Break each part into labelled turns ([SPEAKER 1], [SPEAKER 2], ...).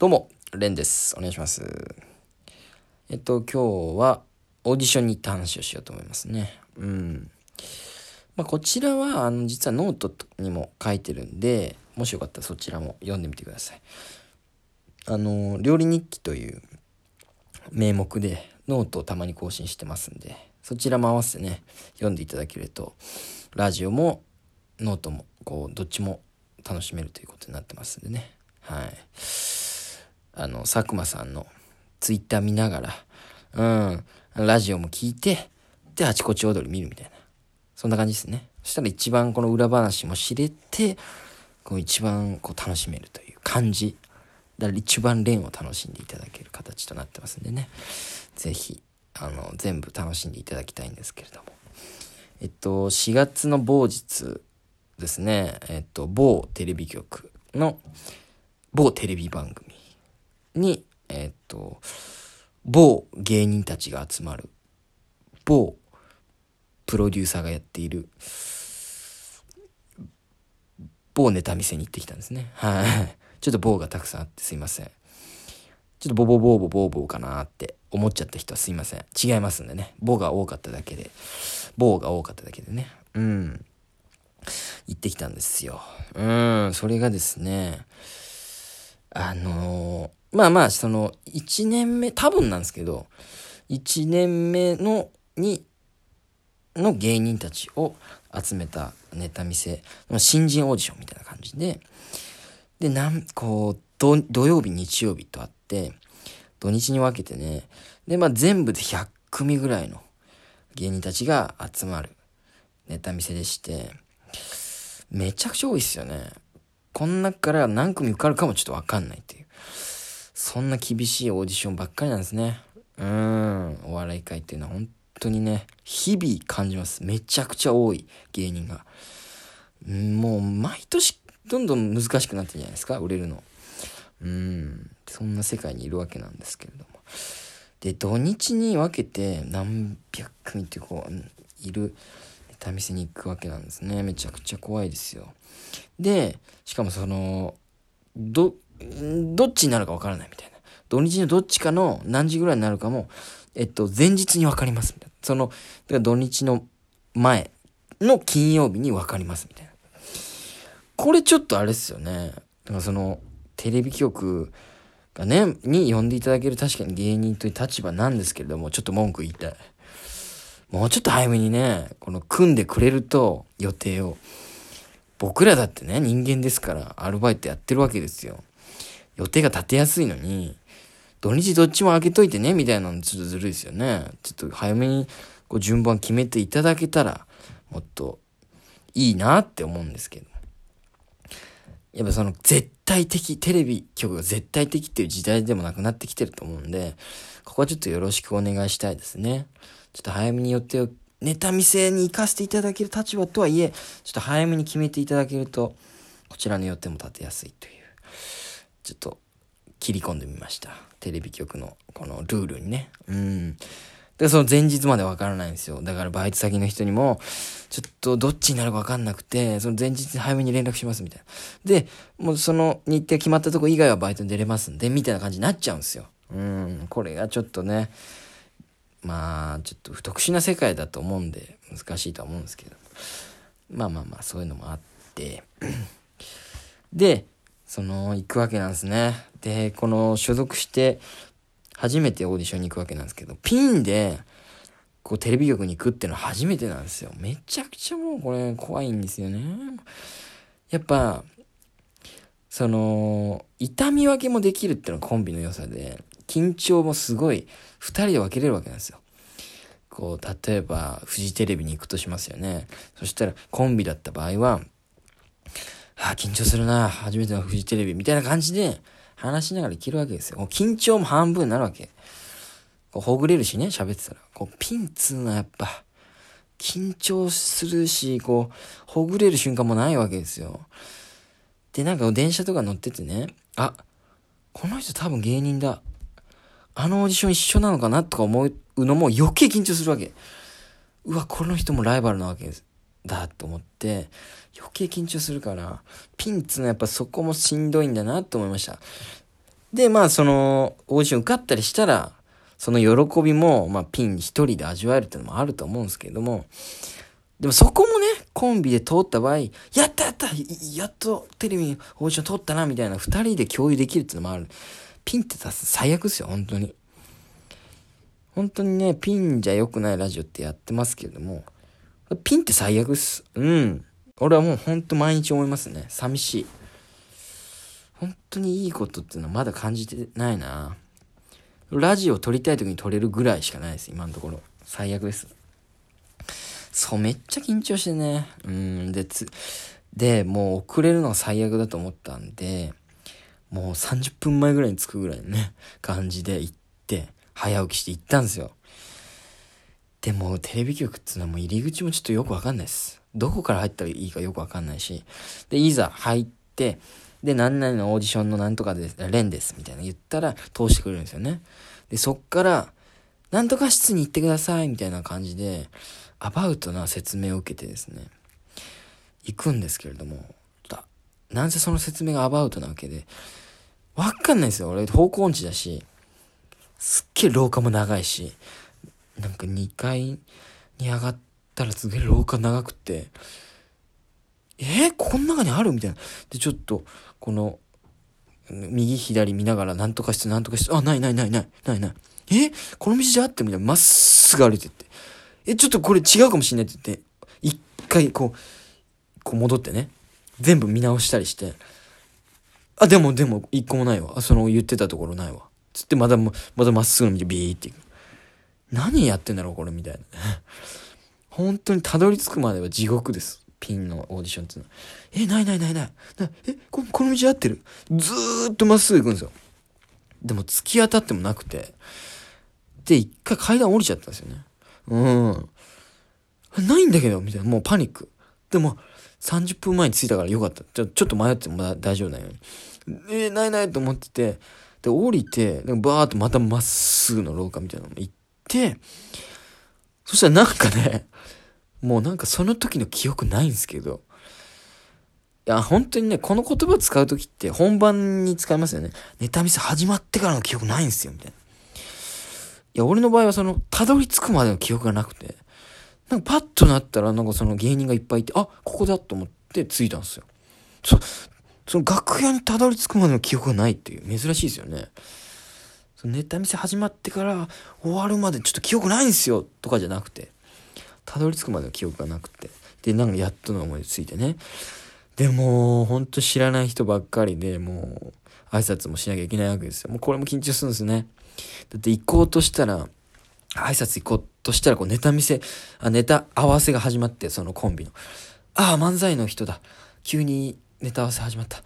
[SPEAKER 1] どうも、レンです。お願いします。えっと、今日はオーディションに行った話をしようと思いますね。うん。まあ、こちらは、あの、実はノートにも書いてるんで、もしよかったらそちらも読んでみてください。あの、料理日記という名目でノートをたまに更新してますんで、そちらも合わせてね、読んでいただけると、ラジオもノートも、こう、どっちも楽しめるということになってますんでね。はい。あの、佐久間さんのツイッター見ながら、うん、ラジオも聞いて、で、あちこち踊り見るみたいな。そんな感じですね。そしたら一番この裏話も知れて、こう一番こう楽しめるという感じ。だから一番連を楽しんでいただける形となってますんでね。ぜひ、あの、全部楽しんでいただきたいんですけれども。えっと、4月の某日ですね、えっと、某テレビ局の某テレビ番組に、えっと、某芸人たちが集まる、某プロデューサーがやっている、某ネタ見せに行ってきたんですね。はい。ちょっと某がたくさんあってすいません。ちょっとボボボーボボボかなって思っちゃった人はすいません。違いますんでね。ボが多かっただけで、ボが多かっただけでね。うん。行ってきたんですよ。うん。それがですね、あのーまあまあ、その、1年目、多分なんですけど、1年目の、に、の芸人たちを集めたネタ見せの、新人オーディションみたいな感じで、で、なん、こう、土曜日、日曜日とあって、土日に分けてね、で、まあ全部で100組ぐらいの芸人たちが集まるネタ見せでして、めちゃくちゃ多いっすよね。こん中から何組受かるかもちょっとわかんないっていう。そんな厳しいオーディションばっかりなんですね。うん。お笑い界っていうのは本当にね、日々感じます。めちゃくちゃ多い芸人が。もう毎年どんどん難しくなってるんじゃないですか、売れるの。うん。そんな世界にいるわけなんですけれども。で、土日に分けて何百組ってこう、いるネタ見せに行くわけなんですね。めちゃくちゃ怖いですよ。で、しかもその、ど、どっちになるかわからないみたいな。土日のどっちかの何時ぐらいになるかも、えっと、前日にわかりますみたいな。その、だから土日の前の金曜日にわかりますみたいな。これちょっとあれっすよね。だからその、テレビ局がね、に呼んでいただける確かに芸人という立場なんですけれども、ちょっと文句言いたい。もうちょっと早めにね、この組んでくれると予定を。僕らだってね、人間ですから、アルバイトやってるわけですよ。予定が立てやすいのに、土日どっちも開けといてね、みたいなのちょっとずるいですよね。ちょっと早めにこう順番決めていただけたら、もっといいなって思うんですけど。やっぱその絶対的、テレビ局が絶対的っていう時代でもなくなってきてると思うんで、ここはちょっとよろしくお願いしたいですね。ちょっと早めに予定を、ネタ見せに行かせていただける立場とはいえ、ちょっと早めに決めていただけると、こちらの予定も立てやすいという、ちょっと切り込んでみました。テレビ局のこのルールにね。うん。で、その前日までわからないんですよ。だからバイト先の人にも、ちょっとどっちになるかわかんなくて、その前日早めに連絡しますみたいな。で、もうその日程決まったとこ以外はバイトに出れますんで、みたいな感じになっちゃうんですよ。うん。これがちょっとね、まあ、ちょっと不特殊な世界だと思うんで、難しいとは思うんですけど。まあまあまあ、そういうのもあって。で、その、行くわけなんですね。で、この所属して、初めてオーディションに行くわけなんですけど、ピンで、こうテレビ局に行くっていうのは初めてなんですよ。めちゃくちゃもうこれ怖いんですよね。やっぱ、その、痛み分けもできるっていうのがコンビの良さで、緊張もすごい、二人で分けれるわけなんですよ。こう、例えば、フジテレビに行くとしますよね。そしたら、コンビだった場合は、あ、緊張するな、初めてのフジテレビ、みたいな感じで、話しながら行けるわけですよ。緊張も半分になるわけ。こうほぐれるしね、喋ってたら。こう、ピンっつうのやっぱ、緊張するし、こう、ほぐれる瞬間もないわけですよ。で、なんか電車とか乗っててね、あ、この人多分芸人だ。あのオーディション一緒なのかなとか思うのも余計緊張するわけ。うわ、この人もライバルなわけです。だと思って、余計緊張するから、ピンっつうのはやっぱそこもしんどいんだなと思いました。で、まあその、オーディション受かったりしたら、その喜びも、まあピン一人で味わえるっていうのもあると思うんですけれども、でもそこもね、コンビで通った場合、やったやったやっとテレビにオーディション通ったな、みたいな二人で共有できるっていうのもある。ピンってさ、最悪ですよ、本当に。本当にね、ピンじゃ良くないラジオってやってますけれども、ピンって最悪っす。うん。俺はもうほんと毎日思いますね。寂しい。本当にいいことっていうのはまだ感じてないな。ラジオ撮りたい時に撮れるぐらいしかないです、今のところ。最悪です。そう、めっちゃ緊張してね。うん、で、つ、で、もう遅れるのが最悪だと思ったんで、もう30分前ぐらいに着くぐらいのね、感じで行って、早起きして行ったんですよ。でも、テレビ局っていうのはもう入り口もちょっとよくわかんないです。どこから入ったらいいかよくわかんないし。で、いざ入って、で、何々のオーディションのなんとかです、レンです、みたいな言ったら通してくれるんですよね。で、そっから、なんとか室に行ってください、みたいな感じで、アバウトな説明を受けてですね、行くんですけれども、なんせその説明がアバウトなわけで、わかんないですよ。俺、方向音痴だし、すっげえ廊下も長いし、なんか2階に上がったらすげえ廊下長くて、えー、こん中にある？みたいな。で、ちょっと、この、右左見ながら、なんとかして、なんとかして、あ、ないないないない、ないない。えこの道じゃあって？みたいな、まっすぐ歩いてって。え、ちょっとこれ違うかもしんないって言って、一回こう、こう戻ってね、全部見直したりして、あ、でもでも、一個もないわ。その言ってたところないわ。つってまた、またまっすぐの道ビーって行く。何やってんだろうこれみたいな。本当にたどり着くまでは地獄です。ピンのオーディションっていうのは。え、ないないないない。なえこ、この道合ってる？ずーっとまっすぐ行くんですよ。でも突き当たってもなくて。で、一回階段降りちゃったんですよね。うん。ないんだけど、みたいな。もうパニック。でも、30分前に着いたからよかった。ちょちょっと迷っても大丈夫だよ。えー、ないないと思ってて、で、降りて、でバーっとまたまっすぐの廊下みたいなの行って、そしたらなんかね、もうなんかその時の記憶ないんですけど、いや、本当にね、この言葉を使う時って本番に使いますよね。ネタ見せ始まってからの記憶ないんですよ、みたいな。いや、俺の場合はその、たどり着くまでの記憶がなくて、なんかパッとなったらなんかその芸人がいっぱいいて、あ、ここだと思って着いたんですよ。そ、その楽屋にたどり着くまでの記憶がないっていう、珍しいですよね。そのネタ見せ始まってから終わるまでちょっと記憶ないんですよとかじゃなくて、たどり着くまでの記憶がなくて。で、なんかやっとの思いついてね。でも、ほんと知らない人ばっかりで、もう、挨拶もしなきゃいけないわけですよ。もうこれも緊張するんですね。だって行こうとしたら、挨拶行こうとしたら、こうネタ見せ、あ、ネタ合わせが始まって、そのコンビの。ああ、漫才の人だ。急にネタ合わせ始まった。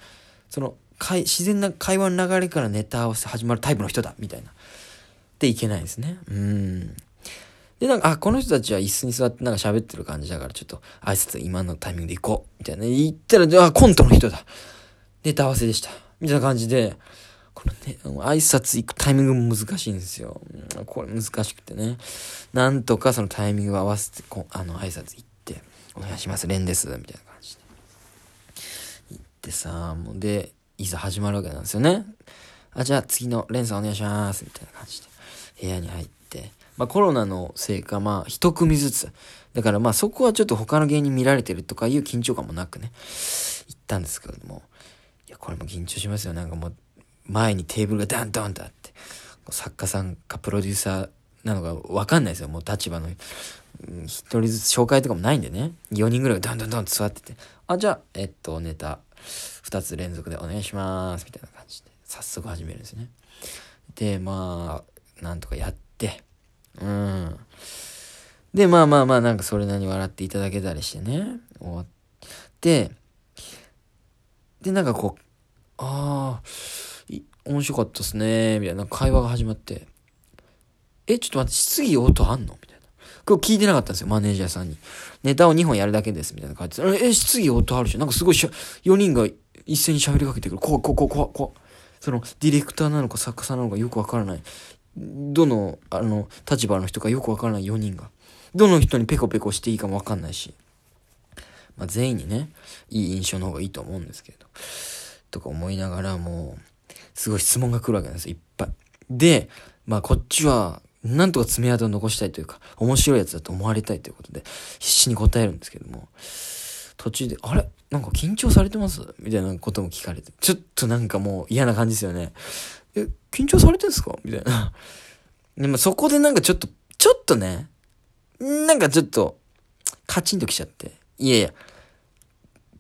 [SPEAKER 1] その、自然な会話の流れからネタ合わせ始まるタイプの人だ。みたいな。で、いけないですね。うん。で、なんか、あ、この人たちは椅子に座ってなんか喋ってる感じだから、ちょっと挨拶今のタイミングで行こう。みたいな。言ったら、あ、コントの人だ。ネタ合わせでした。みたいな感じで、このね、挨拶行くタイミングも難しいんですよ。これ難しくてね。なんとかそのタイミングを合わせて、こあの、挨拶行って、お願いします、レンです。みたいな感じで。行ってさ、もうで、いざ始まるわけなんですよね。あ、じゃあ次のレンさんお願いします。みたいな感じで。部屋に入って、まあコロナのせいか、まあ一組ずつ。だからまあそこはちょっと他の芸人見られてるとかいう緊張感もなくね、行ったんですけども。いや、これも緊張しますよ。なんかもう、前にテーブルがダンドンとあって、作家さんかプロデューサーなのかわかんないですよ。もう立場の、一人ずつ紹介とかもないんでね。4人ぐらいがダンドンドンと座ってて、あ、じゃあ、えっと、ネタ、2つ連続でお願いします。みたいな感じで、早速始めるんですね。で、まあ、なんとかやって、うん。で、まあまあまあ、なんかそれなりに笑っていただけたりしてね、終わって、で、なんかこう、ああ、面白かったっすね、みたいな会話が始まって、え、ちょっと待って、質疑応答あんの？みたいな。これ聞いてなかったんですよ、マネージャーさんに。ネタを2本やるだけです、みたいな感じで。え、質疑応答あるし、なんかすごいしゃ4人が一斉に喋りかけてくる。怖い、怖い、怖い、怖い、怖い。その、ディレクターなのか作家さんなのかよくわからない。どの、あの、立場の人かよくわからない4人が。どの人にペコペコしていいかもわかんないし。まあ、全員にね、いい印象の方がいいと思うんですけど。とか思いながらもう、すごい質問が来るわけなんですよ、いっぱい。で、まあこっちは、なんとか爪痕を残したいというか、面白いやつだと思われたいということで、必死に答えるんですけども、途中で、あれ？なんか緊張されてます？みたいなことも聞かれて、ちょっとなんかもう嫌な感じですよね。え、緊張されてんすか？みたいな。でもそこでなんかちょっと、ちょっとね、なんかちょっと、カチンときちゃって、いやいや、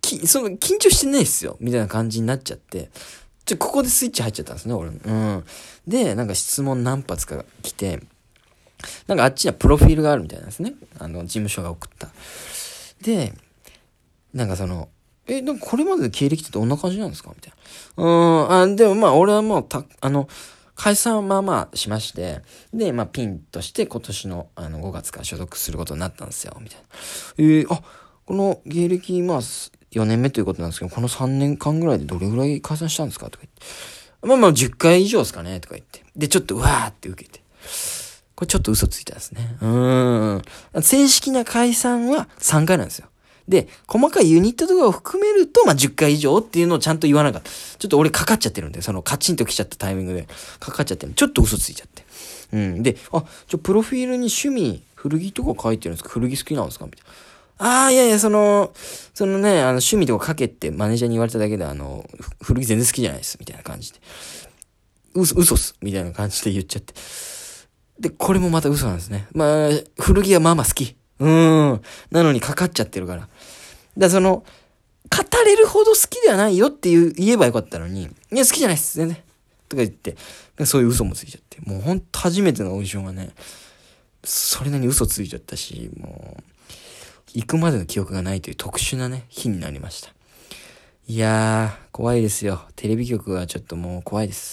[SPEAKER 1] き、その、緊張してないっすよ。みたいな感じになっちゃって、ちょ、ここでスイッチ入っちゃったんですね、俺。うん。で、なんか質問何発か来て、なんかあっちにはプロフィールがあるみたいなんですね。あの、事務所が送った。で、なんかその、え、でもこれまでの経歴ってどんな感じなんですか？みたいな。うん、あ、でもまあ俺はもうた、あの、解散はまあまあしまして、で、まあピンとして今年のあの5月から所属することになったんですよ、みたいな。えー、あ、この芸歴まあ4年目ということなんですけど、この3年間ぐらいでどれぐらい解散したんですか？とか言って。まあまあ10回以上ですかね？とか言って。で、ちょっとうわーって受けて。これちょっと嘘ついたんですね。うん。正式な解散は3回なんですよ。で、細かいユニットとかを含めると、まあ、10回以上っていうのをちゃんと言わなかった。ちょっと俺かかっちゃってるんで、そのカチンと来ちゃったタイミングでかかっちゃってるちょっと嘘ついちゃって。うん。で、あ、ちょ、プロフィールに趣味、古着とか書いてるんですか？古着好きなんですか？みたいな。ああ、いやいや、その、そのね、あの、趣味とか書けってマネージャーに言われただけで、あの、古着全然好きじゃないです、みたいな感じで。嘘、嘘っす、みたいな感じで言っちゃって。で、これもまた嘘なんですね。まあ、古着はまあまあ好き。うん。なのにかかっちゃってるから。だその、語れるほど好きではないよっていう言えばよかったのに、いや、好きじゃないっす、全然。とか言って、そういう嘘もついちゃって。もうほんと初めてのオーディションはね、それなりに嘘ついちゃったし、もう、行くまでの記憶がないという特殊なね、日になりました。いやー、怖いですよ。テレビ局はちょっともう怖いです。